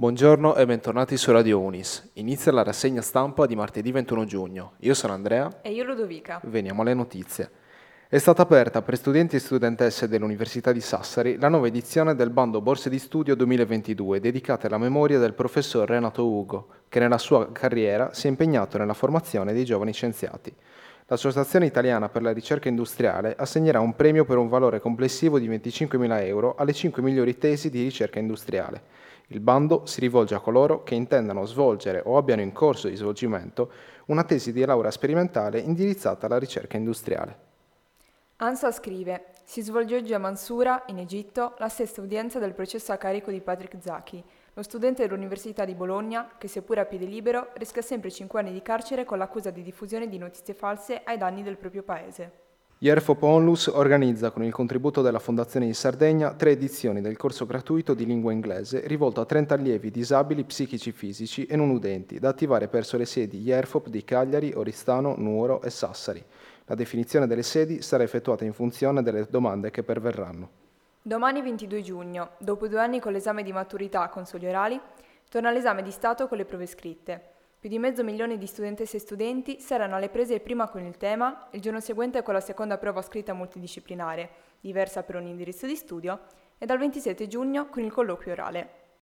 Buongiorno e bentornati su Radio Unis. Inizia la rassegna stampa di martedì 21 giugno. Io sono Andrea. E io Ludovica. Veniamo alle notizie. È stata aperta per studenti e studentesse dell'Università di Sassari la nuova edizione del bando Borse di Studio 2022 dedicata alla memoria del professor Renato Ugo, che nella sua carriera si è impegnato nella formazione dei giovani scienziati. L'Associazione Italiana per la Ricerca Industriale assegnerà un premio per un valore complessivo di 25.000 euro alle 5 migliori tesi di ricerca industriale. Il bando si rivolge a coloro che intendano svolgere o abbiano in corso di svolgimento una tesi di laurea sperimentale indirizzata alla ricerca industriale. ANSA scrive: Si svolge oggi a Mansura, in Egitto, la sesta udienza del processo a carico di Patrick Zaki, lo studente dell'Università di Bologna che, seppur a piede libero, rischia sempre 5 anni di carcere con l'accusa di diffusione di notizie false ai danni del proprio paese. Ierfop Onlus organizza con il contributo della Fondazione di Sardegna tre edizioni del corso gratuito di lingua inglese rivolto a 30 allievi disabili psichici fisici e non udenti da attivare presso le sedi Ierfop di Cagliari, Oristano, Nuoro e Sassari. La definizione delle sedi sarà effettuata in funzione delle domande che perverranno. Domani 22 giugno, dopo due anni con l'esame di maturità a consoli orali, torna l'esame di Stato con le prove scritte. Più di mezzo milione di studentesse e studenti saranno alle prese prima con il tema, il giorno seguente con la seconda prova scritta multidisciplinare, diversa per un indirizzo di studio, e dal 27 giugno con il colloquio orale.